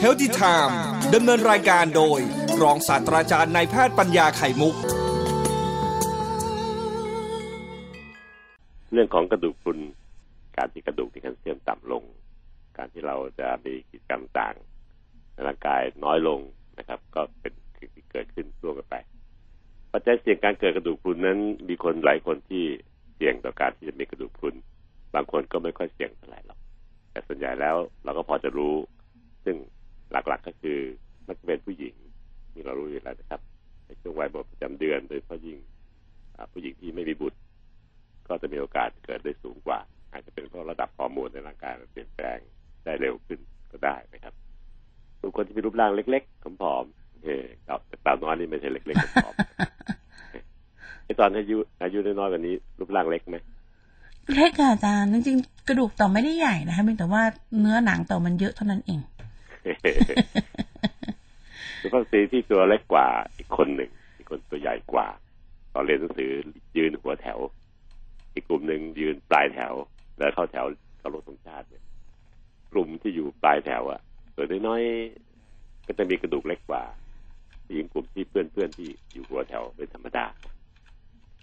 เฮลติไทม์ดำเนินรายการโดย รองศาสตราจารย์นายแพทย์ปัญญาไข่มุก เรื่องของกระดูกพรุนการที่กระดูกที่แคลเซียมต่ำลง การที่เราจะมีกิจกรรมต่างในร่างกายน้อยลงนะครับ ก็เป็นสิ่งที่เกิดขึ้นร่วมกันไป ปัจจัยเสี่ยงการเกิดกระดูกพรุนนั้น มีคนหลายคนที่เสี่ยงต่อการที่จะมีกระดูกพรุนบางคนก็ไม่ค่อยเสี่ยงเท่าไหร่หรอก แต่ส่วนใหญ่แล้วเราก็พอจะรู้ ซึ่งหลักๆก็คือมักจะเป็นผู้หญิงที่เรารู้อยู่แล้วนะครับในช่วงวัยหมดประจำเดือนโดยเฉพาะยิ่งผู้หญิงที่ไม่มีบุตร ก็จะมีโอกาสเกิดได้สูงกว่า อาจจะเป็นเพราะระดับฮอร์โมนในร่างกายมันเปลี่ยนแปลงได้เร็วขึ้นก็ได้นะครับบางคนที่มีรูปร่างเล็กๆผอมๆเฮ้แต่ตาน้อยนี่ไม่ใช่เล็กๆผอมไอตอนอายุอายุน้อยๆกว่านี้รูปร่างเล็กไหม เล็กอาจารย์จริงๆกระดูกต่อไม่ได้ใหญ่นะคะเพียงแต่ว่าเนื้อหนังต่อมันเยอะเท่านั้นเองสุภาพสตรีที่ตัวเล็กกว่าอีกคนหนึ่งอีกคนตัวใหญ่กว่า ตอนเรียนหนังสือยืนหัวแถว อีกกลุ่มหนึ่งยืนปลายแถว แล้วเข้าแถวเคารพธงชาติเนี่ยกลุ่มที่อยู่ปลายแถวอะตัวน้อยๆก็จะมีกระดูกเล็กกว่าหญิงกลุ่มที่เพื่อนๆที่อยู่หัวแถวเป็นธรรมดา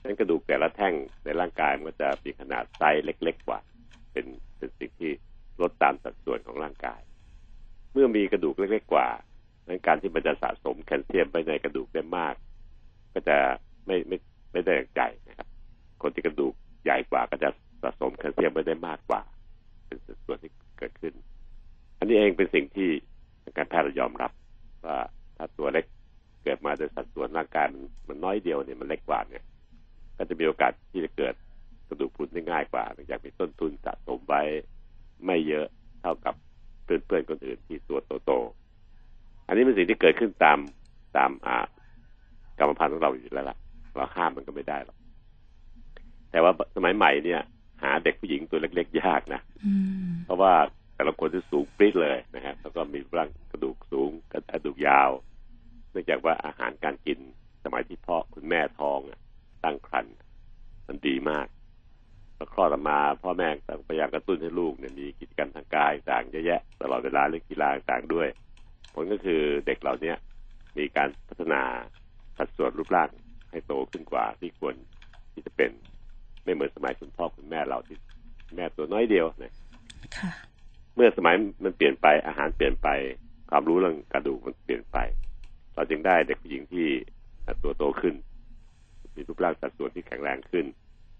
นั้นกระดูกแต่ละแท่งในร่างกายมันก็จะมีขนาดไซส์เล็ก ๆ กว่า เป็นเป็นสิ่งที่ลดตามสัดส่วนของร่างกาย เมื่อมีกระดูกเล็ก ๆ กว่านั้นการที่มันจะสะสมแคลเซียมไปในกระดูกได้มาก ก็จะไม่ไม่ไม่ได้ใจนะครับ คนที่กระดูกใหญ่กว่าก็จะสะสมแคลเซียมไปได้มากกว่า เป็นส่วนที่เกิดขึ้น อันนี้เองเป็นสิ่งที่การแพทย์ยอมรับ ว่าถ้าตัวเล็กเกิดมาโดยสัดส่วนร่างกายมันน้อยเดียวเนี่ยมันเล็กกว่าเนี่ย ก็จะมีโอกาสที่จะเกิดกระดูกพรุนได้ง่ายกว่าเนื่องจากมีต้นทุนสะสมไว้ไม่เยอะเท่ากับเพื่อนๆคนอื่นที่ตัวโตๆอันนี้เป็นสิ่งที่เกิดขึ้นตามตามอ่ากรรมพันธุ์ของเราอยู่แล้วล่ะเราห้ามมันก็ไม่ได้หรอกแต่ว่าสมัยใหม่เนี่ย หาเด็กผู้หญิงตัวเล็กๆยากนะเพราะว่าแต่ละคนที่สูงปรี๊ดเลยนะครับแล้วก็มีร่างกระดูกสูงกระดูกยาว เนื่องจากว่าอาหารการกินสมัยที่พ่อคุณแม่ท้อง ตั้งครรภ์มันดีมากพอคลอดออกมา พ่อแม่ต้องพยายามกระตุ้นให้ลูกเนี่ยมีกิจกรรมทางกายต่างเยอะแยะตลอดเวลาเล่นกีฬาต่างด้วย ผลก็คือเด็กเหล่านี้มีการพัฒนาสัดส่วนรูปร่างให้โตขึ้นกว่าที่ควรที่จะเป็นไม่เหมือนสมัยคุณพ่อคุณแม่เราที่แม่ตัวน้อยเดียวนะเมื่อสมัยมันเปลี่ยนไปอาหารเปลี่ยนไปความรู้เรื่องกระดูกมันเปลี่ยนไป เราจึงได้เด็กผู้หญิงที่ตัวโตขึ้น มีรูปร่างสัดส่วนที่แข็งแรงขึ้น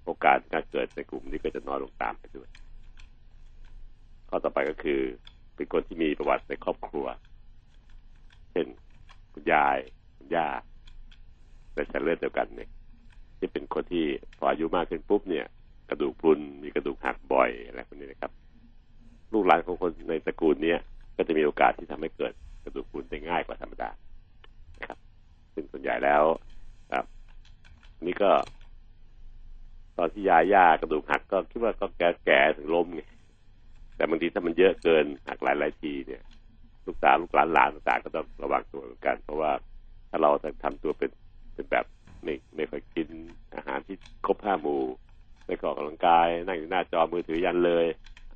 โอกาสการเกิดในกลุ่มนี้ก็จะน้อยลงตามไปด้วยข้อต่อไปก็คือ เป็นคนที่มีประวัติในครอบครัว เช่นคุณยายคุณย่าในสายเลือดเดียวกันเนี่ยที่เป็นคนที่พออายุมากขึ้นปุ๊บเนี่ย กระดูกพรุนมีกระดูกหักบ่อยอะไรพวกนี้นะครับ ลูกหลานของคนในตระกูลเนี้ยก็จะมีโอกาสที่ทำให้เกิดกระดูกพรุนได้ง่ายกว่าธรรมดานะครับ ซึ่งส่วนใหญ่แล้ว นี่ก็ ตอนที่ยาย่ากระดูกหักก็คิดว่าก็แก่แก่ถึงล้มไงแต่บางทีถ้ามันเยอะเกินหักหลายหลายทีเนี่ยลูกสาวลูกหลานหลานต่างก็ต้องระวังตัวเหมือนกัน เพราะว่าถ้าเราทำตัวเป็นเป็นแบบไม่ไม่ค่อยกินอาหารที่ครบห้าหมู่ไม่ออกกำลังกาย นั่งอยู่หน้าจอมือถือยันเลย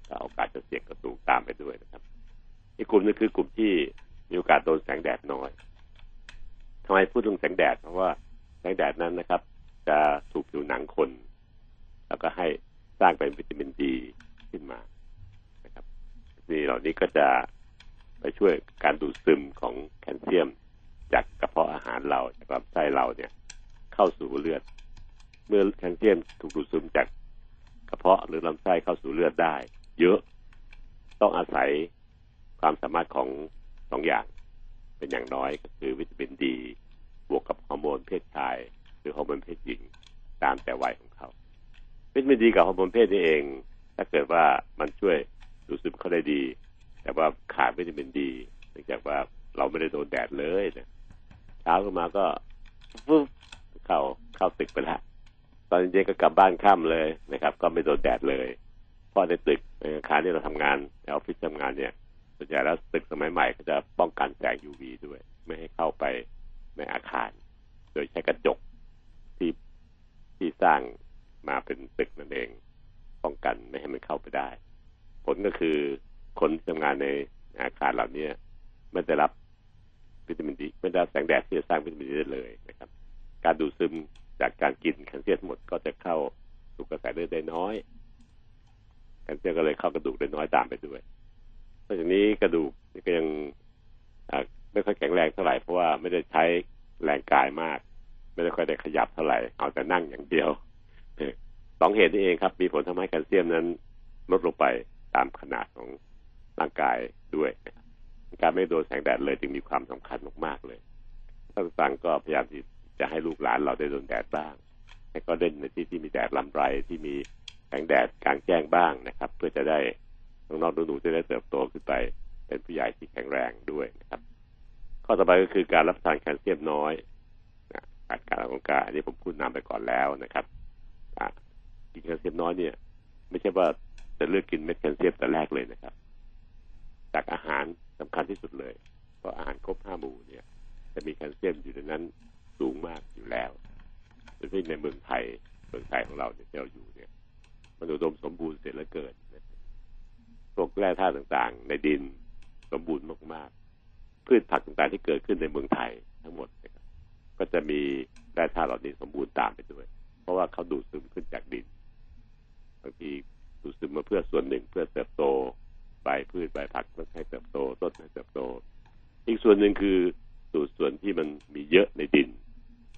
ก็โอกาสจะเสี่ยงกระดูกตามไปด้วยนะครับ อีกกลุ่มนึงคือกลุ่มที่มีโอกาสโดนแสงแดดน้อยทำไมพูดถึงแสงแดดเพราะว่าแสงแดดนั้นนะครับ จะถูกผิวหนังคน แล้วก็ให้สร้างเป็นวิตามินดีขึ้นมานะครับนี่เหล่านี้ก็จะไปช่วยการดูดซึมของแคลเซียม จากกระเพาะอาหารเราจากลำไส้เราเนี่ย เข้าสู่เลือด เมื่อแคลเซียมถูกดูดซึมจากกระเพาะหรือลำไส้เข้าสู่เลือดได้ เยอะต้องอาศัยความสามารถของสองอย่างเป็นอย่างน้อยก็คือวิตามินดี บวกกับฮอร์โมนเพศชาย หรือฮอร์โมนเพศหญิงตามแต่วัยของเขาวิตามินดีกับฮอร์โมนเพศนี่เอง ถ้าเกิดว่ามันช่วยดูดซึมเขาได้ดี แต่ว่าขาดวิตามินดีเนื่องจากว่าเราไม่ได้โดนแดดเลยเนี่ยเช้าขึ้นมาก็ฟุ๊บเข้าเข้าตึกไปละตอนเย็นก็กลับบ้านค่ำเลยนะครับ ก็ไม่โดนแดดเลยเพราะในตึกในอาคารที่เราทำงานในออฟฟิศทำงานเนี่ยส่วนใหญ่แล้วตึกสมัยใหม่ก็จะป้องกันแสง UV ด้วย ไม่ให้เข้าไปในอาคาร โดยใช้กระจก ที่ที่สร้างมาเป็นตึกนั่นเอง ป้องกันไม่ให้มันเข้าไปได้ ผลก็คือคนที่ทำงานในอาคารเหล่านี้ไม่ได้รับวิตามินดีไม่ได้แสงแดดที่จะสร้างวิตามินดีได้เลยนะครับ การดูดซึมจากการกินแคลเซียมทั้งหมดก็จะเข้าสู่กระแสเลือดได้น้อยแคลเซียมก็เลยเข้ากระดูกได้น้อยตามไปด้วยเพราะฉะนี้กระดูกก็ยังไม่ค่อยแข็งแรงเท่าไหร่เพราะว่าไม่ได้ใช้แรงกายมาก ไม่ได้ค่อยได้ขยับเท่าไหร่เอาแต่นั่งอย่างเดียวสองเหตุนี้เองครับ มีผลทำให้แคลเซียมนั้นลดลงไปตามขนาดของร่างกายด้วย การไม่โดนแสงแดดเลยจึงมีความสำคัญมากๆเลยท่านฟังก็พยายามที่จะให้ลูกหลานเราได้โดนแดดบ้างให้ก็เล่นในที่ที่มีแดดลำไรที่มีแสงแดดกลางแจ้งบ้างนะครับ เพื่อจะได้น้องๆหนูๆจะได้เติบโตขึ้นไป เป็นผู้ใหญ่ที่แข็งแรงด้วยนะครับ ข้อต่อไปก็คือการรับประทานแคลเซียมน้อย ขาดการออกกำลังกายอันนี้ผมพูดนำไปก่อนแล้วนะครับกินแคลเซียมน้อยเนี่ย ไม่ใช่ว่าจะเลือกกินเม็ดแคลเซียมแต่แรกเลยนะครับ จากอาหารสำคัญที่สุดเลย เพราะอาหารครบห้าหมู่เนี่ย จะมีแคลเซียมอยู่ในนั้นสูงมากอยู่แล้วโดยเฉพาะในเมืองไทยเมืองไทยของเราเนี่ยที่เราอยู่เนี่ย มันอุดมสมบูรณ์เสียเหลือเกินพวกแร่ธาตุต่างๆ ในดินสมบูรณ์มากๆพืชผักต่างๆที่เกิดขึ้นในเมืองไทยทั้งหมดนะครับ ก็จะมีแร่ธาตุเหล่านี้สมบูรณ์ตามไปด้วย เพราะว่าเขาดูดซึมขึ้นจากดินบางทีดูดซึมมาเพื่อส่วนหนึ่งเพื่อเติบโตใบพืชใบผักมันให้เติบโตต้นให้เติบโต อีกส่วนหนึ่งคือดูดส่วนที่มันมีเยอะในดิน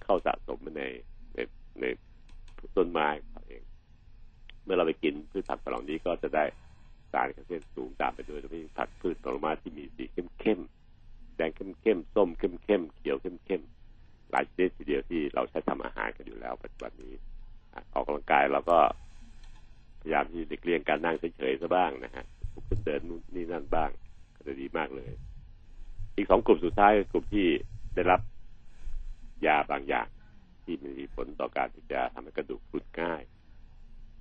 เข้าสะสมในในในต้นไม้เอง เมื่อเราไปกินพืชผักเหล่านี้ก็จะได้สารแคลเซียมสูงตามไปด้วยโดยเฉพาะผักพืชผลไม้ที่มีสีเข้มๆแดงเข้มๆส้มเข้มๆเขียวเข้มๆ หลายชนิดทีเดียวที่เราใช้ทำอาหารกันอยู่แล้วปัจจุบันนี้ออกกำลังกายเราก็พยายามที่จะเลี่ยงการนั่งเฉยๆซะบ้างนะฮะลุกขึ้นเดินนู่นนี่นั่นบ้าง ก็จะดีมากเลย อีกสองกลุ่มสุดท้ายคือกลุ่มที่ได้รับยาบางอย่างที่มีผลต่อการที่จะทำให้กระดูกพรุดง่าย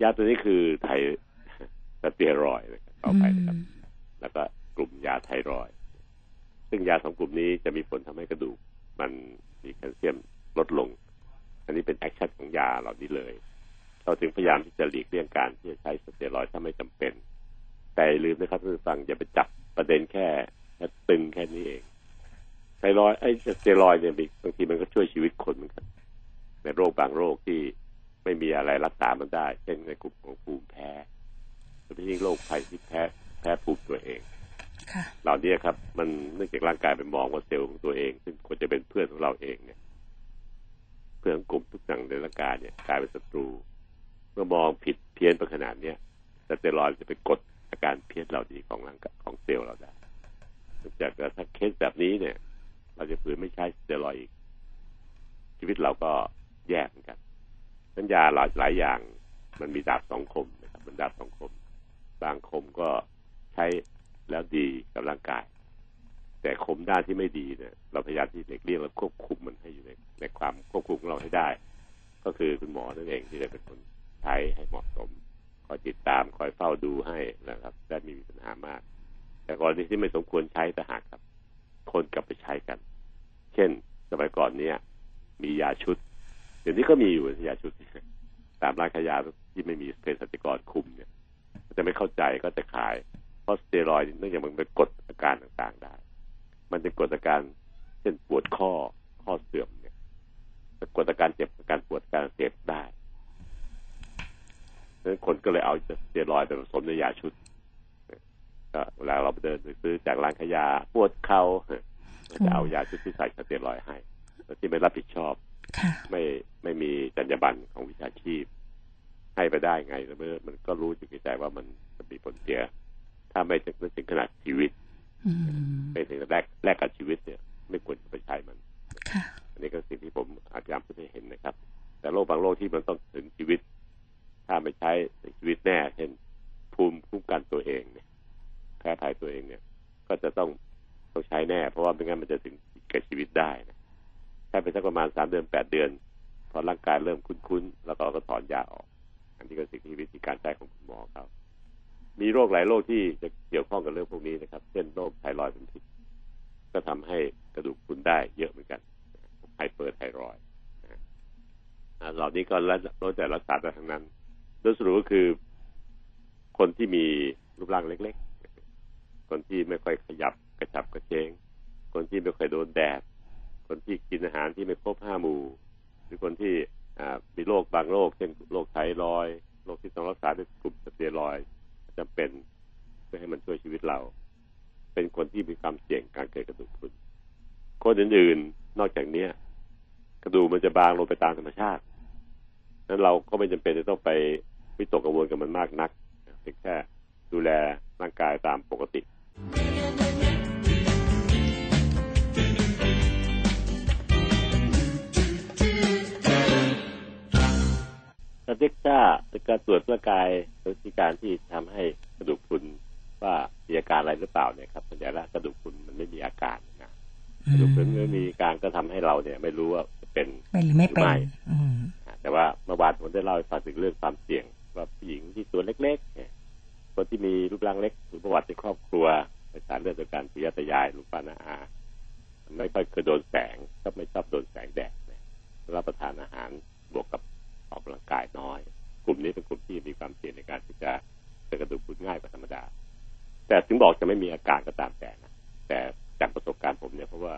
ยาตัวนี้คือไทสเตียรอยนะครับต่อไปนะครับ แล้วก็กลุ่มยาไทรอย ซึ่งยาสองกลุ่มนี้จะมีผลทำให้กระดูกมันีแคลเซียมลดลง อันนี้เป็น action ของยาเหล่านี้เลย เราถึงพยายามที่จะหลีกเลี่ยงการที่จะใช้สเตียรอยด์ถ้าไม่จำเป็น แต่ลืมนะครับท่านฟังอย่าไปจับประเด็นแค่แค่ตึงแค่นี้เองไทรอยไอ้สเตียรอยด์เนี่ยบางทีมันก็ช่วยชีวิตคนเหมือนกันในโรคบางโรคที่ไม่มีอะไรรักษามันได้ เช่นในกลุ่มของภูมิแพ้โดยเฉพาะโรคภัยที่แพ้แพ้ภูมิตัวเอง เหล่านี้ครับ มันเนื่องจากร่างกายไปมองว่าเซลล์ของตัวเอง ซึ่งควรจะเป็นเพื่อนของเราเองเนี่ย เพื่อนกลุ่มทุกอย่างในร่างกายเนี่ยกลายเป็นศัตรูเมื่อมองผิดเพี้ยนไปขนาดเนี้ยสเตียรอยจะไปกดอาการเพี้ยนเหล่านี้ของร่างกายของเซลล์เราได้จากถ้าเคสแบบนี้เนี่ย เราจะฝืนไม่ใช้สเตียรอยอีกชีวิตเราก็แย่เหมือนกันสัญญาหลายหลายอย่างมันมีดาบสองคมนะครับมันดาบสองคม บางคมก็ใช้ แล้วดีกับร่างกาย แต่คมด้านที่ไม่ดีเนี่ยเราพยายามที่เด็กเลี่ยงและควบคุมมันให้อยู่ในในความควบคุมของเราให้ได้ ก็คือคุณหมอนั่นเองที่จะเป็นคนใช้ให้เหมาะสมคอยติดตามคอยเฝ้าดูให้นะครับได้ไม่มีปัญหามาก แต่กรณีที่ไม่สมควรใช้แต่หากครับ คนกลับไปใช้กัน เช่นสมัยก่อนเนี้ยมียาชุดเดี๋ยวนี้ก็มีอยู่ยาชุดตามร้านขายยาที่ไม่มีเภสัชกรคุมเนี่ยจะไม่เข้าใจก็จะขาย เพราะสเตียรอยด์เนื่องจากมันไปกดอาการต่างๆได้ มันจะกดอาการเช่นปวดข้อข้อเสื่อมเนี่ยจะกดอาการเจ็บอาการปวดการเจ็บได้ดังนั้นคนก็เลยเอาสเตียรอยด์ไปผสมในยาชุดก็เวลาเราไปเดินซื้อจากร้านขายยาปวดเข่าจะเอายาชุดที่ใส่สเตียรอยด์ให้ที่ไม่รับผิดชอบไม่ไม่มีจรรยาบรรณของวิชาชีพ ให้ไปได้ไงเมื่อมันก็รู้อยู่ในใจว่ามันมันมีผลเสีย ถ้าไม่ถึงถึงขนาดชีวิตไม่ถึงแรกแรกกับชีวิตเนี่ย ไม่ควรจะไปใช้มันอันนี้ก็สิ่งที่ผมอาจจะพูดให้เห็นนะครับ แต่โรคบางโรคที่มันต้องถึงชีวิต ถ้าไม่ใช้ในชีวิตแน่ เช่น ภูมิคุ้มกันตัวเองเนี่ยแพ้ภัยตัวเองเนี่ย ก็จะต้องต้องใช้แน่ เพราะว่าไม่งั้นมันจะถึงแก่ชีวิตได้นะใช้ไปสักประมาณสามเดือนแปดเดือน พอร่างกายเริ่มคุ้นๆแล้วก็ก็ถอนยาออก อันนี้ก็สิ่งที่วิธีการใช้ของคุณหมอเขา มีโรคหลายโรคที่จะเกี่ยวข้องกับเรื่องพวกนี้นะครับ เช่นโรคไทรอยด์เป็นพิษก็ทำให้กระดูกพรุนได้เยอะเหมือนกันไฮเปอร์ไทรอยด์เหล่านี้ก็ลดแต่รักษาแต่ทั้งนั้นโดยสรุปก็คือ คนที่มีรูปร่างเล็กคนที่ไม่ค่อยขยับกระฉับกระเฉงคนที่ไม่ค่อยโดนแดด คนที่กินอาหารที่ไม่ครบห้าหมู่ หรือคนที่มีโรคบางโรคเช่นโรคไทรอยโรคที่ต้องรักษาด้วยกลุ่มสเตียรอย จำเป็นเพื่อให้มันช่วยชีวิตเรา เป็นคนที่มีความเสี่ยงการเกิดกระดูกพรุนคนอื่นๆนอกจากเนี้ย กระดูกมันจะบางลงไปตามธรรมชาตินั้นเราก็ไม่จำเป็นจะต้องไปวิตกกังวลกับมันมากนักเพียงแค่ดูแลร่างกายตามปกติ เต็กซ่าเป็นการตรวจร่างกายโดยที่การที่ทำให้กระดูกพรุนว่ามีอาการอะไรหรือเปล่าเนี่ยครับส่วนใหญ่แล้วกระดูกพรุนมันไม่มีอาการนะกระดูกพรุนไม่มีการก็ทำให้เราเนี่ย ไม่รู้ว่าจะเป็นเป็นหรือไม่เป็นแต่ว่าเมื่อวานผมได้เล่าให้ฟังถึงเรื่องความเสี่ยงว่าผู้หญิงที่ตัวเล็กๆเนี่ยคนที่มีรูปร่างเล็กหรือประวัติในครอบครัวในสารเลือดโดยการปุยตยายลูกปานาอาไม่ค่อยเคยโดนแสงก็ไม่ชอบโดนแสงแดดเนี่ยรับประทานอาหารบวกกับ ออกกำลังกายน้อย กลุ่มนี้เป็นกลุ่มที่มีความเสี่ยงในการที่จะเกิดกระดูกพรุนง่ายกว่าธรรมดา แต่ถึงบอกจะไม่มีอาการก็ตามแต่นะแต่จากประสบการณ์ผมเนี่ยเพราะว่า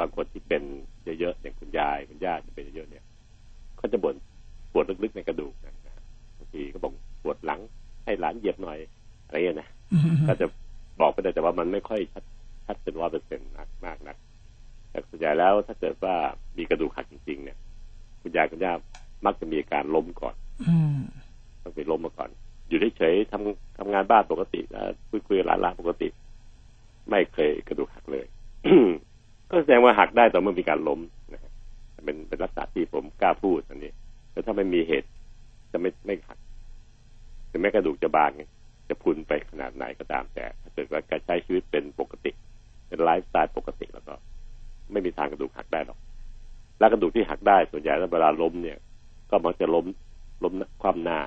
บางคนที่เป็นเยอะๆอย่างคุณยายคุณย่าที่เป็นเยอะๆเนี่ยเขาจะบ่นปวดลึกๆในกระดูกนะบางทีก็บอกปวดหลังให้หลานเหยียบหน่อยอะไรเงี้ยนะก็จะบอกไปได้แต่ว่ามันไม่ค่อยชัดชัดเป็นร้อยเปอร์เซ็นต์มากมากนักแต่ส่วนใหญ่แล้วถ้าเกิดว่ามีกระดูกหักจริง ๆ เนี่ย คุณยายคุณย่า มักจะมีอาการล้มก่อนต้องไปล้มมาก่อน อยู่เฉยๆทำทำงานบ้านปกติคุยคุยหลานๆปกติ ไม่เคยกระดูกหักเลยก็แสดงว่าหักได้ต่อเมื่อมีการล้มนะเป็นเป็นลักษณะที่ผมกล้าพูดอันนี้แต่ถ้าไม่มีเหตุจะไม่ไม่หักถึงแม้กระดูกจะบางจะพุนไปขนาดไหนก็ตามแต่ ถ้าเกิดว่าการใช้ชีวิตเป็นปกติ เป็นไลฟ์สไตล์ปกติแล้วก็ ไม่มีทางกระดูกหักได้หรอก แล้วกระดูกที่หักได้ส่วนใหญ่แล้วเวลาล้มเนี่ย ก็มักจะล้มล้มความหน้า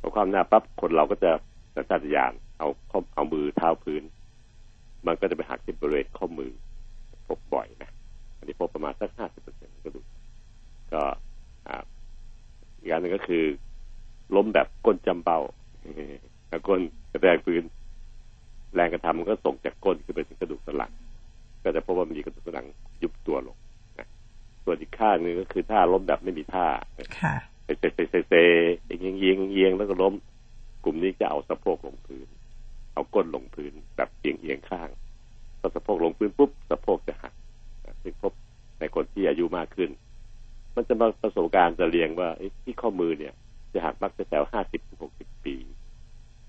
พอความหน้าปั๊บคนเราก็จะสัญชาตญาณเอาเอามือเท้าพื้น มันก็จะไปหักที่บริเวณข้อมือพบบ่อยนะอันนี้พบประมาณสักห้าสิบเปอร์เซ็นต์กระดูกก็อีกอย่างหนึ่งก็คือ ล้มแบบก้นจำเป้าก้นกระแทกพื้น แรงกระทำมันก็ส่งจากก้นขึ้นไปถึงกระดูกสันหลัง ก็จะพบว่ามีกระดูกสันหลังยุบตัวลง ส่วนอีกข้างหนึ่งก็คือท่าล้มแบบไม่มีท่าเซเซเซเซเอียงเอียงเอียงแล้วก็ล้ม กลุ่มนี้จะเอาสะโพกลงพื้น เอาก้นลงพื้นแบบเอียงเอียงข้างพอสะโพกลงพื้นปุ๊บสะโพกจะหักซึ่งพบในคนที่อายุมากขึ้น มันจะมาประสบการณ์จะเรียงว่าที่ข้อมือเนี่ย จะหักมักจะแถวห้าสิบถึงหกสิบปี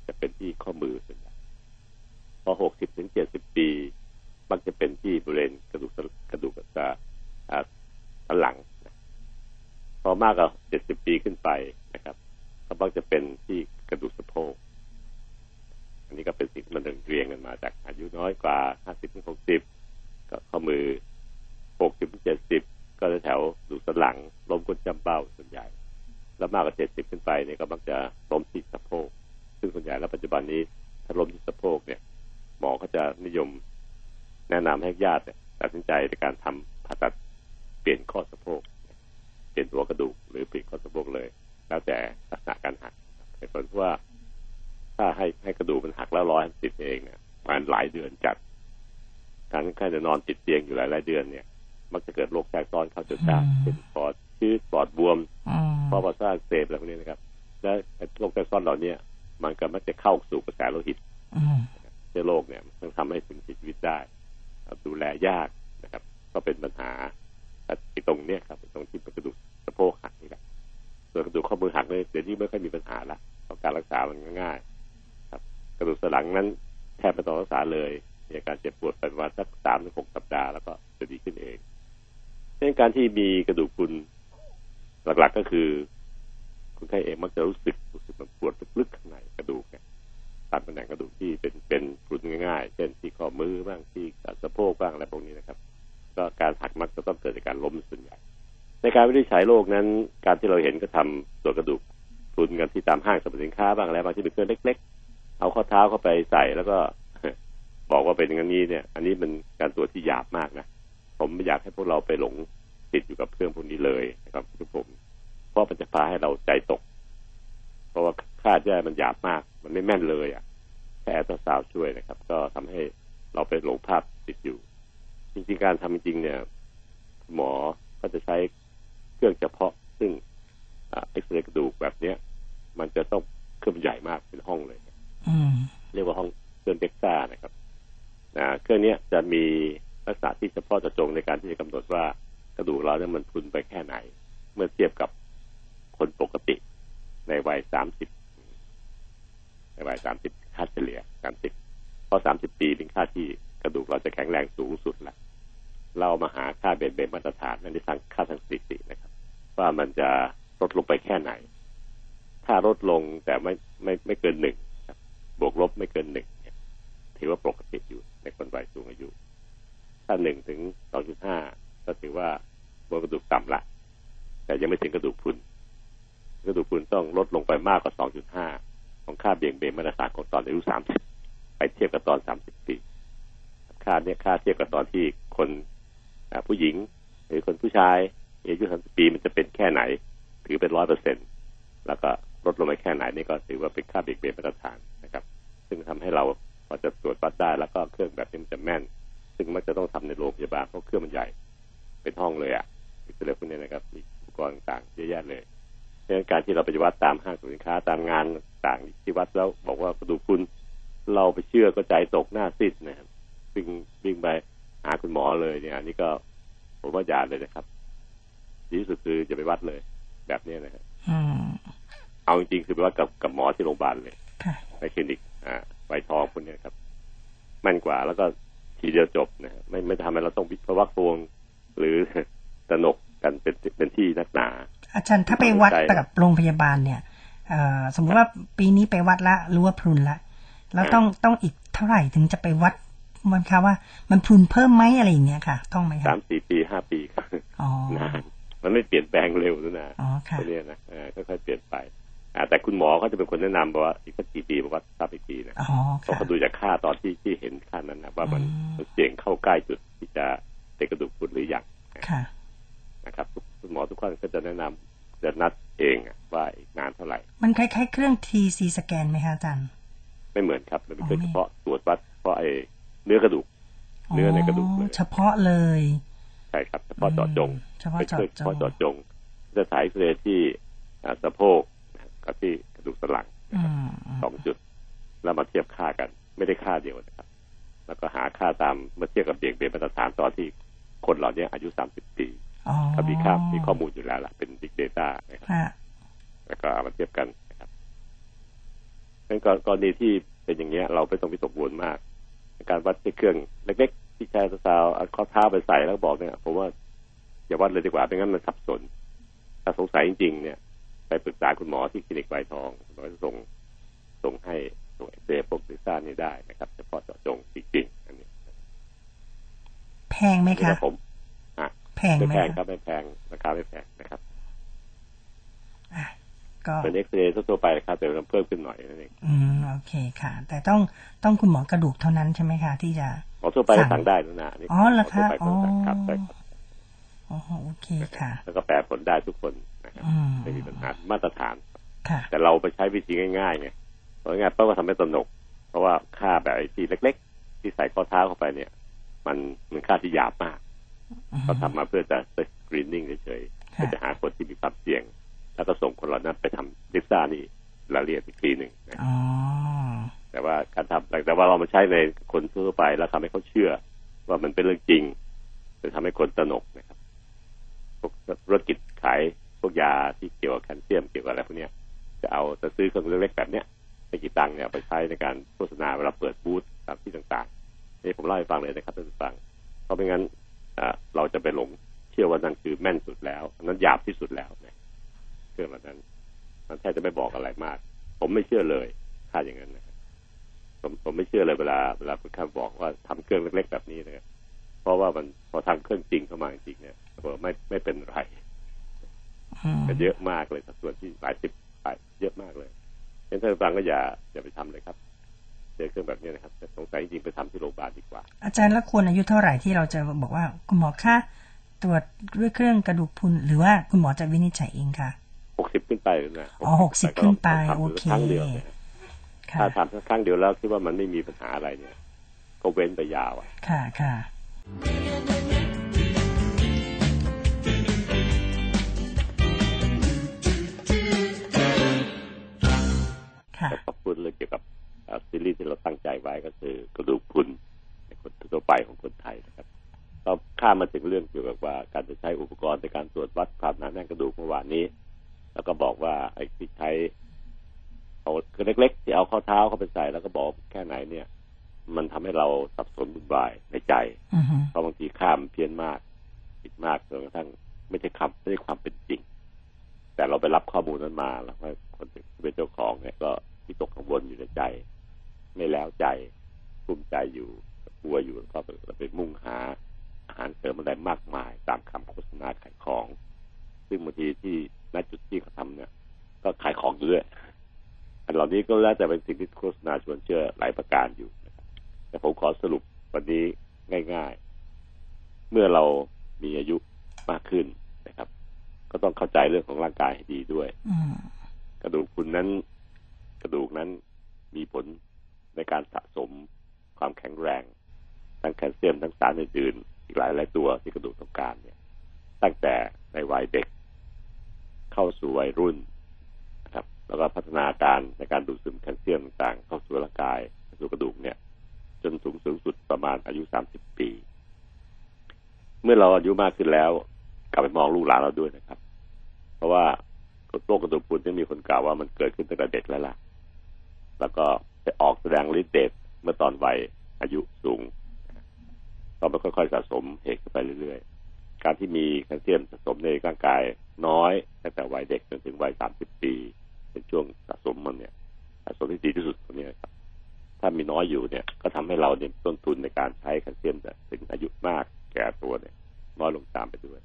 จะเป็นที่ข้อมือส่วนใหญ่พอหกสิบถึงเจ็ดสิบปี มักจะเป็นที่บริเวณกระดูกกระดูกกระสัน หลังพอมากกว่าเจ็ดสิบปีขึ้นไปนะครับก็มักจะเป็นที่กระดูกสะโพกอันนี้ก็เป็นสิ่งมันเรียงกันมาจากอายุน้อยกว่าห้าสิบถึงหกสิบก็ข้อมือหกสิบถึงเจ็ดสิบก็แถวดูสันหลังล้มก้นจำเบ้าส่วนใหญ่ แล้วมากกว่าเจ็ดสิบขึ้นไปเนี่ยก็มักจะล้มที่สะโพกซึ่งส่วนใหญ่แล้วปัจจุบันนี้ถ้าล้มที่สะโพกเนี่ยหมอเขาจะนิยมแนะนำให้ญาติตัดสินใจในการทำผ่า เปลี่ยนข้อสะโพกเปลี่ยนตัวกระดูกหรือเปลี่ยนข้อสะโพกเลย แล้วแต่ลักษณะการหักเหตุผลว่า ถ้าให้ให้กระดูกมันหักแล้วร้อยติดเองเนี่ยมันหลายเดือนจัดการแค่จะนอนติดเตียงอยู่หลายหลายเดือนเนี่ย มักจะเกิดโรคแทรกซ้อนเข้าจนได้เป็นปอดชื้อปอดบวมเพราะว่าสร้างเสพอะไรพวกนี้นะครับ และโรคแทรกซ้อนเหล่านี้มันก็มักจะเข้าสู่กระแสโลหิตเชื้อโรคเนี่ยมันทำให้ถึงชีวิตได้ดูแลยากนะครับ ก็เป็นปัญหา ตรงเนี้ยครับตรงที่กระดูกสะโพกหักนี่แหละส่วนกระดูกข้อมือหักเลยเดี๋ยวนี้ไม่ค่อยมีปัญหาละเพราะการรักษามันง่ายครับ กระดูกสันหลังนั้นแทบไม่ต้องรักษาเลยมีอาการเจ็บปวดเป็นวันสักสามถึงหกสัปดาห์แล้วก็จะดีขึ้นเองเช่นการที่มีกระดูกพุนหลักๆก็คือคนไข้เองมักจะรู้สึกรู้สึกมันปวดลึกๆข้างในกระดูกเนี่ยตามตำแหน่งกระดูกที่เป็นเป็นพรุนง่ายๆ เช่นที่ข้อมือบ้างที่สะโพกบ้างอะไรพวกนี้นะครับ ก็การหักมักจะต้องเกิดจากการล้มส่วนใหญ่ ในการวินิจฉัยโรคนั้น การที่เราเห็นก็ทำตัวกระดูกพรุนกันที่ตามห้างสรรพสินค้าบ้างแล้วบางที่เป็นเครื่องเล็ก ๆ เอาข้อเท้าเข้าไปใส่แล้วก็บอกว่าเป็นอย่างนี้เนี่ย อันนี้มันการตรวจที่หยาบมากนะผมไม่อยากให้พวกเราไปหลงติดอยู่กับเครื่องพวกนี้เลยนะครับทุกผมเพราะมันจะพาให้เราใจตก เพราะว่าคาดแย่มันหยาบมาก มันไม่แม่นเลยอะแค่แอตราซาวช่วยนะครับ ก็ทำให้เราไปหลงภาพติดอยู่ จริงๆการทำจริงๆเนี่ย หมอก็จะใช้เครื่องเฉพาะ ซึ่งเอ็กซเรย์กระดูกแบบเนี้ย มันจะต้องเครื่องใหญ่มากเป็นห้องเลยอืมเรียกว่าห้องเครื่องเด็กซ่านะครับนะเครื่องเนี้ยจะมีลักษณะที่เฉพาะเจาะจงในการที่จะกำหนดว่ากระดูกเราเนี่ยมันพรุนไปแค่ไหน เมื่อเทียบกับคนปกติในวัยสามสิบในวัยสามสิบค่าเฉลี่ยสามสิบเพราะสามสิบปีเป็นค่าที่กระดูกเราจะแข็งแรงสูงสุดแล้ว เรามาหาค่าเบนเบนมาตรฐานนั่นในทางค่าทางสถิตินะครับ ว่ามันจะลดลงไปแค่ไหน ถ้าลดลงแต่ไม่ไม่ไม่เกินหนึ่งบวกลบไม่เกินหนึ่งเนี่ยถือว่าปกติอยู่ในคนวัยสูงอายุ ถ้าหนึ่งถึงสองจุดห้าก็ถือว่าบนกระดูกต่ำละ แต่ยังไม่ถึงกระดูกพุนกระดูกพุนต้องลดลงไปมากกว่า2.5ของค่าเบี่ยงเบนมาตรฐานของตอนอายุ30ไปเทียบกับตอน30ปีค่าเนี้ยค่าเทียบกับตอนที่คน ผู้หญิง หรือคนผู้ชายอายุ30ปีมันจะเป็นแค่ไหน ถือเป็นร้อยเปอร์เซ็นแล้วก็ลดลงไปแค่ไหนนี่ก็ถือว่าเป็นค่าเบี่ยงเบนมาตรฐานนะครับ ซึ่งทำให้เราพอจะตรวจวัดได้แล้วก็เครื่องแบบนี้มันจะแม่น ซึ่งมันจะต้องทำในโรงพยาบาลเพราะเครื่องมันใหญ่เป็นห้องเลยอะ่ะอิสระพวกนี้นะครับมีอุปกรณ์ต่างๆเยอะแยะเลยดังนั้นการที่เราไปวัดตามห้างสินค้าตามงานต่างที่วัดแล้วบอกว่ากระดูกคุณเราไปเชื่อก็ใจตกหน้าซิดนะครับวิ่งวิ่งไป หาคุณหมอเลยเนี่ยอันนี้ก็ผมว่าอย่าเลยนะครับดีที่สุดคือจะไปวัดเลย แบบนี้นะครับอืมเอาจริงๆคือไปวัดกับกับหมอที่โรงพยาบาลเลยค่ะในคลินิก อ่าไวทองพวกเนี้ยครับแม่นกว่าแล้วก็ทีเดียวจบนะฮะไม่ไม่ทำให้เราต้องวิพากษ์วง หรือตระหนกกันเป็นเป็นที่นักหนา อาจารย์ถ้าไปวัดใช่กับโรงพยาบาลเนี่ยเอ่อสมมติว่าปีนี้ไปวัดละรู้ว่าพรุนละแล้วต้องต้องอีกเท่าไหร่ถึงจะไปวัด มันคะว่า มันพรุนเพิ่มไหมอะไรอย่างเงี้ยค่ะ ต้องไหมคะสามสี่ปีห้าปีครับอ๋อนานมันไม่เปลี่ยนแปลงเร็วนะอ๋อค่ะตัวเนี้ยนะเออค่อยๆเปลี่ยนไปอ่าแต่คุณหมอเขาจะเป็นคนแนะนำบอกว่าอีกสักกี่ปีบอกว่าทราบอีกทีนะอ๋อเพราะค่ะเขาดูจากค่าตอนที่ที่เห็นค่านั้นนะว่ามันอืมมันเสี่ยงเข้าใกล้จุดที่จะเป็นกระดูกพรุนหรือยังค่ะนะครับทุกคุณหมอทุกคนก็จะแนะนำจะนัดเองอะว่าอีกนานเท่าไหร่ มันคล้ายๆ เครื่อง TC สแกนไหมคะอาจารย์ ไม่เหมือนครับมันเป็นอ๋อเครื่องไม่เฉพาะตรวจวัดเฉพาะไอ้ เนื้อกระดูก เนื้อในกระดูกเลยเฉพาะเลยใช่ครับเฉพาะเจาะจงเฉพาะเป็นเจาะเครื่องจเฉพาะงเจาะจงจะถ่ายเอ็กซเรย์ที่อ่าสะโพกนะครับกับที่กระดูกสันหลังอืมสองจุด แล้วมาเทียบค่ากัน ไม่ได้ค่าเดียวนะครับ แล้วก็หาค่าตามเมื่อเทียบกับเบี่ยงเบนมาตรฐานตอนที่คนเหล่านี้อายุ30ปีอ๋อเขามีค่ามีข้อมูลอยู่แล้วล่ะเป็น Big Data นะครับค่ะแล้วก็เอามาเทียบกันนะครับงั้นกรกรณีที่เป็นอย่างเงี้ย เราไม่ต้องวิตกกังวลมาก การวัดด้วยเครื่องเล็กๆที่ใช้ซาวเอาข้อเท้าไปใส่แล้วบอกเนี่ยผมว่าอย่าวัดเลยดีกว่าไม่งั้นมันสับสน ถ้าสงสัยจริงๆ เนี่ย ไปปรึกษาคุณหมอที่คลินิกไวทองคุณหมอจะส่งส่งให้ส่งเอ็กซเรย์พวกดิซ่านี่ได้นะครับเฉพาะเจาะจงจริงๆอันนี้แพงไหมนี่คะนะผมแพงไม่ไหมแพงครัคะบไม่แพงราคาไม่แพงนะครับอะ ก็เป็นเอ็กซเรย์ทั่วๆไปครับแต่เพิ่มขึ้นหน่อยนั่นเองอืมโอเคค่ะ แต่ต้องต้องคุณหมอกระดูกเท่านั้นใช่ไหมคะที่จะหมอทั่วไปสั่งสั่งได้นะนะนี่อ๋อเหรอคะหมทั่วไปก็สั่งครับอ๋อใช่ครับอ๋อโอเคค่ะ แล้วก็แปลผลได้ทุกคนนะครับอืมไม่มีปัญหามาตรฐานค่ะ แต่เราไปใช้วิธีง่ายๆไงเพราะง่ายๆเพราะว่าทำให้ตระหนกเพราะว่าค่าแบบไอ้ที่เล็ก ๆ ที่ใส่ข้อเท้าเข้าไปเนี่ย มันมันค่าที่หยาบมากอืมเขาทำมาเพื่อจะสกรีนนิ่งเฉยๆค่ะเพื่อจะหาคนที่มีความเสี่ยง แล้วก็ส่งคนเหล่านั้นไปทำลิซ่านี่รายละเอียดอีกทีหนึ่งนะอ๋อแต่ว่าการทำแต่ว่าเรามาใช้ในคนทั่วไปแล้วทำให้เขาเชื่อ ว่ามันเป็นเรื่องจริงจะทำให้คนตระหนกนะครับพวกธุรกิจขายพวกยาที่เกี่ยวกับแคลเซียมเกี่ยวกับอะไรพวกเนี้ยจะเอาจะซื้อเครื่องเล็กๆแบบเนี้ยไม่กี่ตังค์เนี่ยเอาไปใช้ในการโฆษณาเวลาเปิดบูธตามที่ต่างๆนี่ผมเล่าให้ฟังเลยนะครับท่านผู้ฟังเพราะไม่งั้นอ่าเราจะไปหลงเชื่อว่านั่นคือแม่นสุดแล้วอันนั้นหยาบที่สุดแล้วนะ เครื่องเหล่านั้น มันแทบจะไม่บอกอะไรมาก ผมไม่เชื่อเลยถ้าอย่างนั้นนะครับผมผมไม่เชื่อเลยเวลาเวลาคุณข้าบอกว่าทำเครื่องเล็ก ๆ แบบนี้นะครับเพราะว่ามันพอทำเครื่องจริงเข้ามาจริงๆเนี่ยปรากฏว่าไม่ไม่เป็นไรอืมกันเยอะมากเลยสัดส่วนที่หลายสิบหลายเยอะมากเลยฉะนั้นท่านผู้ฟังก็อย่าอย่าไปทำเลยครับเจอเครื่องแบบนี้นะครับแต่สงสัยจริงๆไปทำที่โรงพยาบาลดีกว่า อาจารย์แล้วควรอายุเท่าไหร่ที่เราจะบอกว่าคุณหมอคะตรวจด้วยเครื่องกระดูกพรุนหรือว่าคุณหมอจะวินิจฉัยเองคะ หกสิบขึ้นไปนะอ๋อ60ขึ้นไปทำโอเคครั้งเดียวนะค่ะถ้าทำสักครั้งเดียวแล้วคิดว่ามันไม่มีปัญหาอะไรเนี่ย ก็เว้นไปยาวอะ ค่ะค่ะค่ะแต่ขอบคุณเลยเกี่ยวกับเอ่อซีรีส์ที่เราตั้งใจไว้ก็คือกระดูกพรุนในคนทั่วไปของคนไทยนะครับก็ข้ามมาถึงเรื่องเกี่ยวกับว่าการจะใช้อุปกรณ์ในการตรวจวัดความหนาแน่นกระดูกเมื่อวานนี้ แล้วก็บอกว่าไอ้ที่ใช้เอาคือเล็กๆที่เอาข้อเท้าเข้าไปใส่แล้วก็บอกแค่ไหนเนี่ย มันทำให้เราสับสนวุ่นวายในใจอือฮึเพราะบางทีข้ามเพี้ยนมากผิดมากจนกระทั่งไม่ใช่คำไม่ใช่ความเป็นจริง แต่เราไปรับข้อมูลนั้นมาแล้วก็คนที่เป็นเจ้าของเนี่ยก็วิตกกังวลอยู่ในใจ ไม่แล้วใจกลุ้มใจอยู่กลัวอยู่แล้วก็ไปมุ่งหาอาหารเสริมอะไรมากมาย ตามคำโฆษณาขายของ ซึ่งบางทีที่ณจุดที่เขาทำเนี่ย ก็ขายของอยู่ด้วยอันเหล่านี้ก็แล้วแต่เป็นสิ่งที่โฆษณาชวนเชื่อหลายประการอยู่นะครับแต่ผมขอสรุปวันนี้ง่าย ๆ เมื่อเรามีอายุมากขึ้นนะครับ ก็ต้องเข้าใจเรื่องของร่างกายให้ดีด้วยอืมกระดูกคุณนั้น กระดูกนั้นมีผลในการสะสมความแข็งแรง ทั้งแคลเซียมทั้งสารอื่นๆอีกหลายหลายๆตัวที่กระดูกต้องการเนี่ย ตั้งแต่ในวัยเด็ก เข้าสู่วัยรุ่นนะครับ แล้วก็พัฒนาการในการดูดซึมแคลเซียมต่างๆ เข้าสู่ร่างกายสู่กระดูกเนี่ย จนสูงสูงสุดประมาณอายุ30ปี เมื่อเราอายุมากขึ้นแล้ว กลับไปมองลูกหลานเราด้วยนะครับ เพราะว่าโรคกระดูกพรุนที่มีคนกล่าวว่ามันเกิดขึ้นตั้งแต่เด็กแล้วล่ะ แล้วก็ไปออกแสดงฤทธิ์เดชเมื่อตอนวัยอายุสูงก็มันค่อยๆสะสมเหตุขึ้นไปเรื่อยๆ การที่มีแคลเซียมสะสมในร่างกาย น้อยตั้งแต่วัยเด็กจนถึงวัย30ปี เป็นช่วงสะสมมันเนี่ยสะสมที่ดีที่สุดตรงนี้ครับ ถ้ามีน้อยอยู่เนี่ย ก็ทำให้เราเนี่ยต้นทุนในการใช้แคลเซียมเนี่ถึงอายุมากแก่ตัวเนี่ยน้อยลงตามไปด้วย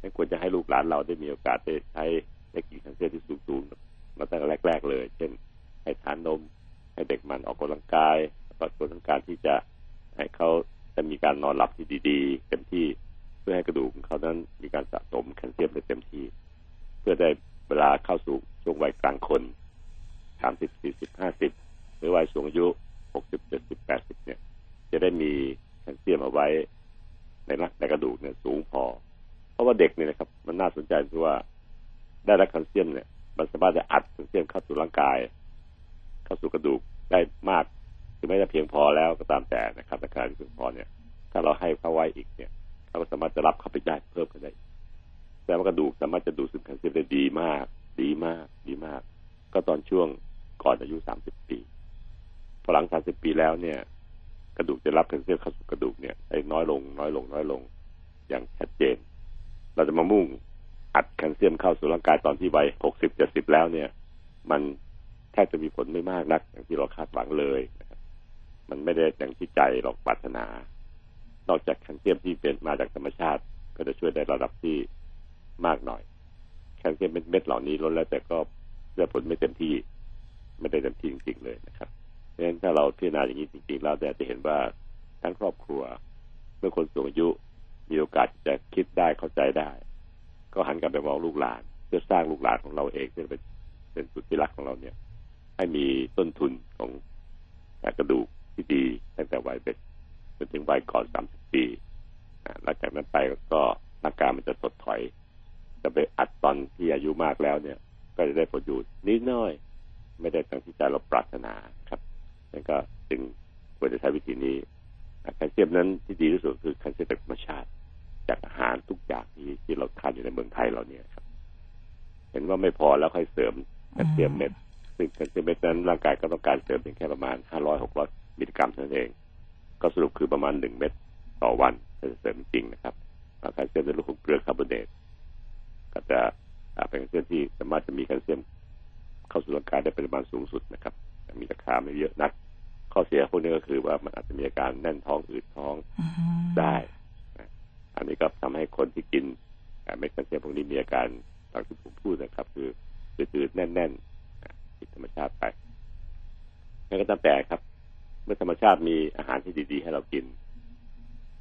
งั้นควรจะให้ลูกหลานเราได้มีโอกาสได้ใช้ได้กินแคลเซียมที่สูงๆมาตั้งแต่แรก ๆ เลย เช่น ให้ทานนม ให้เด็กมันออกกำลังกายแล้วก็ตัวทั้งการที่จะให้เขาจะมีการนอนหลับที่ดี ๆเต็มที่ พื่อให้กระดูกของเขานั้นมีการสะสมแคลเซียมได้เต็มที่ เพื่อได้เวลาเข้าสู่ช่วงวัยกลางคนสามสิบสี่สิบห้าสิบหรือวัยสูงอายุหกสิบเจ็ดสิบแปดสิบเนี่ย จะได้มีแคลเซียมเอาไว้ในร่างในกระดูกเนี่ยสูงพอ เพราะว่าเด็กเนี่ยนะครับ มันน่าสนใจที่ว่าได้รับแคลเซียมเนี่ย มันสามารถจะอัดแคลเซียมเข้าสู่ร่างกาย เข้าสู่กระดูกได้มาก คือไม่ได้เพียงพอแล้วก็ตามแต่นะครับในขณะที่เพียงพอเนี่ย ถ้าเราให้เขาไว้อีกเนี่ย เราก็สามารถจะรับเข้าไปได้เพิ่มขึ้นได้แต่ว่ากระดูกสามารถจะดูดซึมแคลเซียมได้ดีมาก ดีมาก ดีมาก ก็ตอนช่วงก่อนอายุสามสิบปีพอหลังสามสิบปีแล้วเนี่ย กระดูกจะรับแคลเซียมเข้าสู่กระดูกเนี่ยได้น้อยลง น้อยลง น้อยลง อย่างชัดเจน เราจะมามุ่งอัดแคลเซียมเข้าสู่ร่างกายตอนที่วัยหกสิบเจ็ดสิบแล้วเนี่ย มันแทบจะมีผลไม่มากนัก อย่างที่เราคาดหวังเลย มันไม่ได้อย่างที่ใจเราปรารถนา นอกจากแคลเซียมที่เป็นมาจากธรรมชาติ ก็จะช่วยได้ระดับที่มากหน่อย แคลเซียมเม็ดเหล่านี้ลดแล้วแต่ก็ได้ผลไม่เต็มที่ ไม่ได้เต็มที่จริงๆเลยนะครับเพราะฉะนั้นถ้าเราพิจารณาอย่างนี้จริงๆแล้วเนี่ยจะเห็นว่าทั้งครอบครัว เมื่อคนสูงอายุมีโอกาสจะคิดได้เข้าใจได้ ก็หันกลับไปมองลูกหลาน เพื่อสร้างลูกหลานของเราเองที่เป็นเป็นสุดที่รักของเราเนี่ย ให้มีต้นทุนของกระดูกที่ดีตั้งแต่วัยเด็ก จนถึงวัยก่อนสามสิบปีอ่าหลังจากนั้นไปก็ร่างกายมันจะถดถอย จะไปอัดตอนที่อายุมากแล้วเนี่ย ก็จะได้ผลอยู่นิดหน้อย ไม่ได้ตั้งที่ใจเราปรารถนาครับนั่นก็จึงควรจะใช้วิธีนี้อ่าแคลเซียมนั้นที่ดีที่สุดคือแคลเซียมจากธรรมชาติ จากอาหารทุกอย่างที่ที่เราทานอยู่ในเมืองไทยเราเนี่ยครับ เห็นว่าไม่พอแล้วค่อยเสริมแคลเซียมเม็ดซึ่งแคลเซียมเม็ดนั้นร่างกายก็ต้องการเสริมเพียงแค่ประมาณ500 600มิลลิกรัมเท่านั้นเอง ก็สรุปคือประมาณ1เม็ดต่อวันถ้าจะเสริมจริงๆนะครับแล้วแคลเซียมในรูปของเกลือคาร์บอเนตก็จะอ่าเป็นแคลเซียมที่สามารถจะมีแคลเซียมเข้าสู่ร่างกายได้ปริมาณสูงสุดนะครับแต่มีราคาไม่เยอะนัก ข้อเสียพวกนี้ก็คือว่ามันอาจจะมีอาการแน่นท้องอืดท้องอืมได้นะอันนี้ก็ทำให้คนที่กินอ่าเม็ดแคลเซียมพวกนี้มีอาการตามที่ผมพูดนะครับ คือตืดๆแน่นๆอ่าผิดธรรมชาติไปแล้วก็ตามแต่ครับ เมื่อธรรมชาติมีอาหารที่ดี ๆ ให้เรากิน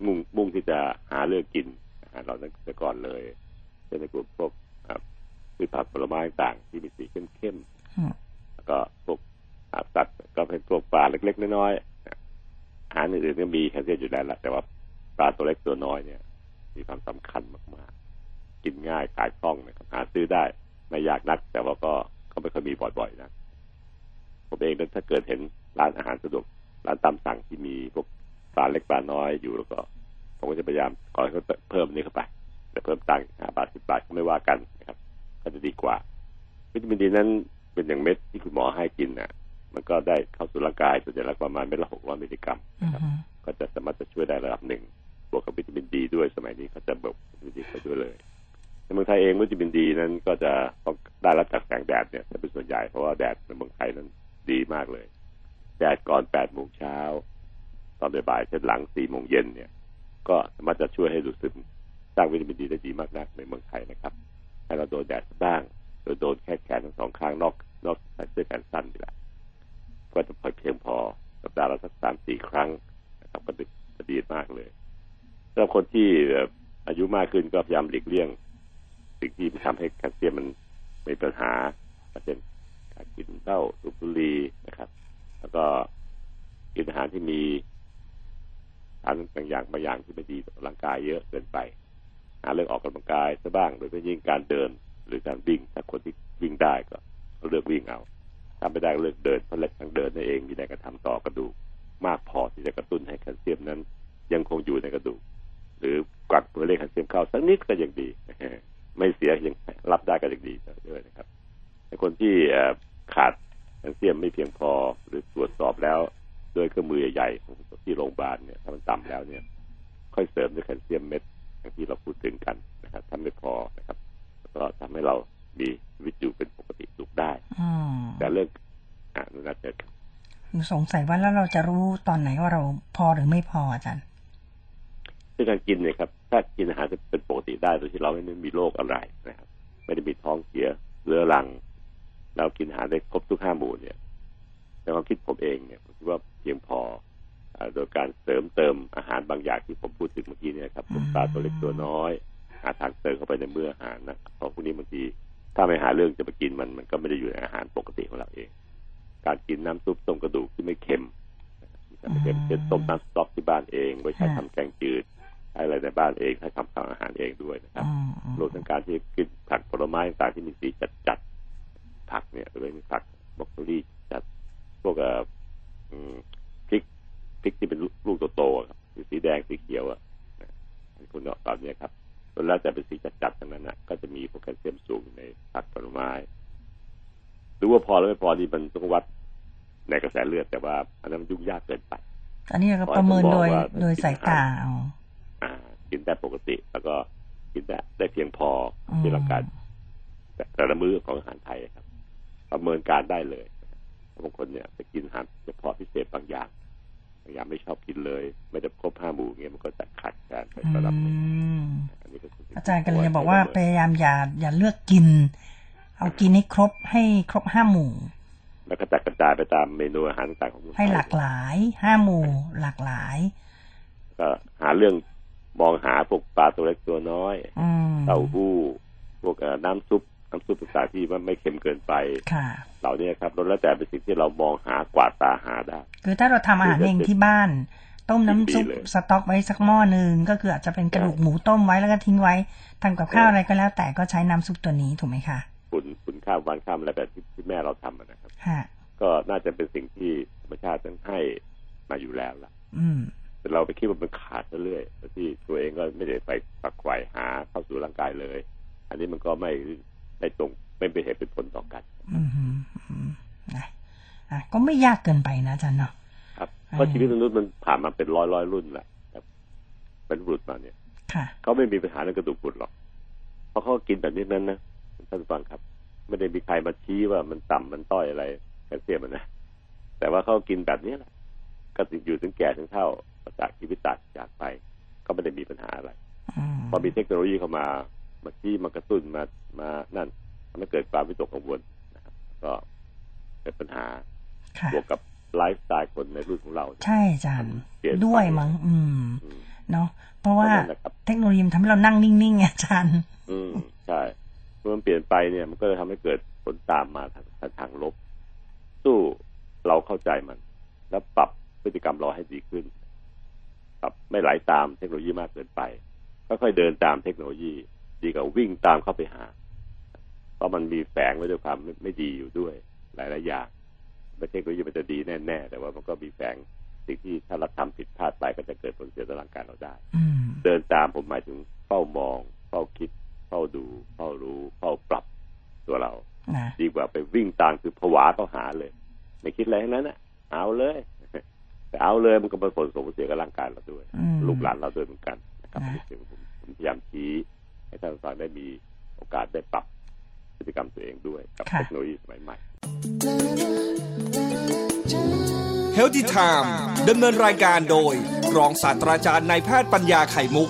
มุ่งมุ่งที่จะหาเรื่องกินอาหารเรานั้นแต่ก่อนเลยเช่นในกลุ่มพวกอ่าพืชผักผลไม้ต่างๆที่มีสีเข้มๆอืมแล้วก็พวกอาสัตว์ก็เป็นพวกปลาเล็ก ๆ น้อยๆอาหารอื่นๆก็มีแคลเซียมอยู่แล้วละแต่ว่าปลาตัวเล็กตัวน้อยเนี่ย มีความสำคัญมากๆ กินง่ายขายคล่องนะครับหาซื้อได้ไม่ยากนัก แต่ว่าก็ก็ไม่ค่อยมีบ่อยๆนะผมเองถ้าเกิดเห็นร้านอาหารสะดวก ร้านตามสั่งที่มีพวกปลาเล็กปลาน้อยอยู่แล้วก็ผมก็จะพยายามขอให้เขาเพิ่มนี่เข้าไปแต่เพิ่มตังค์ห้าบาทสิบบาทก็ไม่ว่ากันนะครับ ก็จะดีกว่า วิตามินดีนั้นเป็นอย่างเม็ดที่คุณหมอให้กินนะมันก็ได้เข้าสู่ร่างกายส่วนใหญ่แล้วประมาณเม็ดละหกร้อยมิลลิกรัมอือฮึก็จะสามารถจะช่วยได้ระดับหนึ่งบวกกับวิตามินดีด้วยสมัยนี้เขาจะเบิกวิตามินดีไปด้วยเลยในเมืองไทยเองวิตามินดีนั้นก็จะต้องได้รับจากแสงแดดเนี่ยจะเป็นส่วนใหญ่เพราะว่าแดดในเมืองไทยนั้นดีมากเลย แดดก่อนแปดโมงเช้า ตอนบ่ายเช่นหลังสี่โมงเย็นเนี่ย ก็สามารถจะช่วยให้ดูดซึมสร้างวิตามินดีได้ดีมากนักในเมืองไทยนะครับให้เราโดนแดดบ้างโดยโดนแค่แขนทั้งสองข้างนอกนอกใส่เสื้อแขนสั้นนี่แหละก็จะพอเพียงพอสัปดาห์ละสักสามสี่ครั้งนะครับก็ดีจะดีมากเลยสำหรับคนที่เอ่ออายุมากขึ้นก็พยายามหลีกเลี่ยง สิ่งที่ทำให้แคลเซียมมันมีปัญหาเช่นการกินเหล้าสูบบุหรี่นะครับ แล้วก็กินอาหารที่มีสารบางอย่างบางอย่างที่ไม่ดีต่อร่างกายเยอะเกินไป หาเรื่องออกกำลังกายซะบ้างโดยเฉพาะยิ่งการเดินหรือการวิ่งถ้าคนที่วิ่งได้ก็เลือกวิ่งเอาถ้าไม่ได้ก็เลือกเดินเพราะเล็กทางเดินนั่นเองมีแรงกระทำต่อกระดูกมากพอที่จะกระตุ้นให้แคลเซียมนั้น ยังคงอยู่ในกระดูก หรือกักตัวเลขแคลเซียมเข้าสักนิดก็ยังดี ไม่เสียยังรับได้ก็ยังดีด้วยนะครับคนที่ขาด แคลเซียมไม่เพียงพอหรือตรวจสอบแล้วด้วยเครื่องมือใหญ่ๆของที่โรงพยาบาลเนี่ยถ้ามันต่ำแล้วเนี่ย ค่อยเสริมด้วยแคลเซียมเม็ดอย่างที่เราพูดถึงกันนะครับถ้าไม่พอนะครับ ก็ทำให้เรามีชีวิตอยู่เป็นปกติสุขได้อืมแต่เรื่องอ่าน่าจะสงสัยว่าแล้วเราจะรู้ตอนไหนว่าเราพอหรือไม่พออาจารย์เรื่องการกินเนี่ยครับ ถ้ากินอาหารจะเป็นปกติได้โดยที่เราไม่ได้มีโรคอะไรนะครับ ไม่ได้มีท้องเสียเรื้อรัง เรากินอาหารได้ครบทุกห้าหมู่เนี่ยในความคิดผมเองเนี่ยผมคิดว่าเพียงพออ่าโดยการเสริมเติมอาหารบางอย่างที่ผมพูดถึงเมื่อกี้เนี่ยครับพวกปลาตัวเล็กตัวน้อย หาทางเติมเข้าไปในมื้ออาหารนะเพราะพวกนี้บางทีถ้าไม่หาเรื่องจะไปกินมันมันก็ไม่ได้อยู่ในอาหารปกติของเราเอง การกินน้ำซุปต้มกระดูกที่ไม่เค็มนะครับที่ไม่เค็มเช่นต้มน้ำสต๊อกที่บ้านเองไว้ใช้ทำแกงจืดใช้อะไรในบ้านเองใช้ทำทำอาหารเองด้วยนะครับอืมอืมรวมทั้งการที่กินผักผลไม้ต่างๆที่มีสีจัดๆ ผักเนี่ยหรือมีผักบรอกโคลีจัดพวกเอ่ออืมพริกพริกที่เป็นลูกโตๆอะครับสีแดงสีเขียวอะนะคุณเนาะตอนนี้ยครับแล้วแต่เป็นสีจัดๆทั้งนั้นนะก็จะมีพวกแคลเซียมสูงในผักผลไม้หรือว่าพอแล้วไม่พอที่มันต้องวัดในกระแสเลือดแต่ว่าอันนั้นมันยุ่งยากเกินไปอันนี้เราประเมินโดยขอให้ผมบอกว่าโดยสายตาเอาอ่า กินได้ปกติ แล้วก็กินได้ได้เพียงพออืมที่ร่างกายแต่แต่ละมื้อของอาหารไทยครับ ประเมินการได้เลยบางคนเนี่ยไปกินอาหารเฉพาะพิเศษบางอย่างบางอย่างไม่ชอบกินเลย ไม่ได้ครบห้าหมู่เงี้ยมันก็จะขาดการไประดับหนึ่งอืมอันนี้ก็คืสิ่งอาจารย์กำลังที่จะบอกว่าพยายามอย่าอย่าเลือกกิน เอากินให้ครบให้ครบห้าหมู่แล้วก็จัดกระจายไปตามเมนูอาหารต่างๆของคนไทยให้หลากหลายห้าหมู่หลากหลาย ก็หาเรื่องมองหาพวกปลาตัวเล็กตัวน้อยอืมเต้าหู้พวกเอ่อน้ำซุป น้ำซุปต่างๆที่มันไม่เค็มเกินไปค่ะเหล่านี้ครับแล้วแต่เป็นสิ่งที่เรามองหากวาดตาหาได้ คือถ้าเราทำอาหารเองที่บ้าน ต้มน้ำซุปดีเลยสต๊อกไว้สักหม้อหนึ่งก็คืออาจจะเป็นกระดูกหมูต้มไว้แล้วก็ทิ้งไว้ทำกับข้าวอะไรก็แล้ว แต่ก็ใช้น้ำซุปตัวนี้ถูกไหมคะคุณคุณข้ามวันข้ามอะไรแบบที่ที่แม่เราทำอะนะครับฮะก็น่าจะเป็นสิ่งที่ธรรมชาติต้องให้มาอยู่แล้วล่ะ อืมแต่เราไปคิดว่ามันขาดซะเรื่อยแต่ที่ตัวเองก็ไม่ได้ไปปักไขว่หาเข้าสู่ร่างกายเลย อันนี้มันก็ไม่ ได้ตรงไม่เป็นเหตุเป็นผลต่อกันอืมอืมอืมนะอะก็ไม่ยากเกินไปนะอาจารย์เนาะครับอืมเพราะชีวิตมนุษย์มันผ่านมาเป็นร้อยร้อยรุ่นแหละครับเป็นรุ่นมาเนี่ยค่ะเขาไม่มีปัญหาเรื่องกระดูกพรุนหรอก เพราะเขากินแบบนี้นั้นนะท่านผู้ฟังครับ ไม่ได้มีใครมาชี้ว่ามันต่ำมันต้อยอะไรแคลเซียมอะนะแต่ว่าเขากินแบบนี้แหละก็ถึงอยู่ถึงแก่ถึงเฒ่าจากชีวิตตัดจากไป ก็ไม่ได้มีปัญหาอะไรอืมพอมีเทคโนโลยีเข้ามา มาชี้มากระตุ้นมามานั่นทำให้เกิดความวิตกกังวลนะครับก็เกิดปัญหาค่ะบวกกับไลฟ์สไตล์คนในรุ่นของเราเนี่ยใช่อาจารย์เปลี่ยนไปด้วยมั้งอืมอืมเนาะเพราะว่าเพราะฉะนั้นนะครับเทคโนโลยีมันทำให้เรานั่งนิ่งๆไงอาจารย์ อืมใช่เมื่อมันเปลี่ยนไปเนี่ยมันก็จะทำให้เกิดผลตามมาทางทางทางลบ สู้เราเข้าใจมัน แล้วปรับพฤติกรรมเราให้ดีขึ้นปรับไม่ไหลาตามเทคโนโลยีมากเกินไปค่อยๆเดินตามเทคโนโลยี ดีกว่าวิ่งตามเข้าไปหา เพราะมันมีแฝงไว้ด้วยความไม่ไม่ดีอยู่ด้วย หลายๆอย่างไม่เทคโนโลยีมันจะดีแน่ๆแต่ว่ามันก็มีแฝงสิ่งที่ถ้าเราทำผิดพลาดไปก็จะเกิดผลเสียต่อร่างกายเราได้อืมเดินตามผมหมายถึงเฝ้ามองเฝ้าคิดเฝ้าดูเฝ้ารู้เฝ้าปรับตัวเรานะดีกว่าไปวิ่งตามคือผวาก็หาเลย ไม่คิดอะไรทั้งนั้นน่ะ เอาเลย แต่เอาเลยมันก็เป็นผลส่งผลเสียกับร่างกายเราด้วยอืมลูกหลานเราด้วยเหมือนกันนะครับนะนี่คือผมผมพยายามชี้ ให้ท่านผู้ฟังได้มีโอกาสได้ปรับพฤติกรรมตัวเองด้วยกับเทคโนโลยีสมัยใหม่ Healthy Time ดำเนินรายการโดย รองศาสตราจารย์นายแพทย์ปัญญาไข่มุก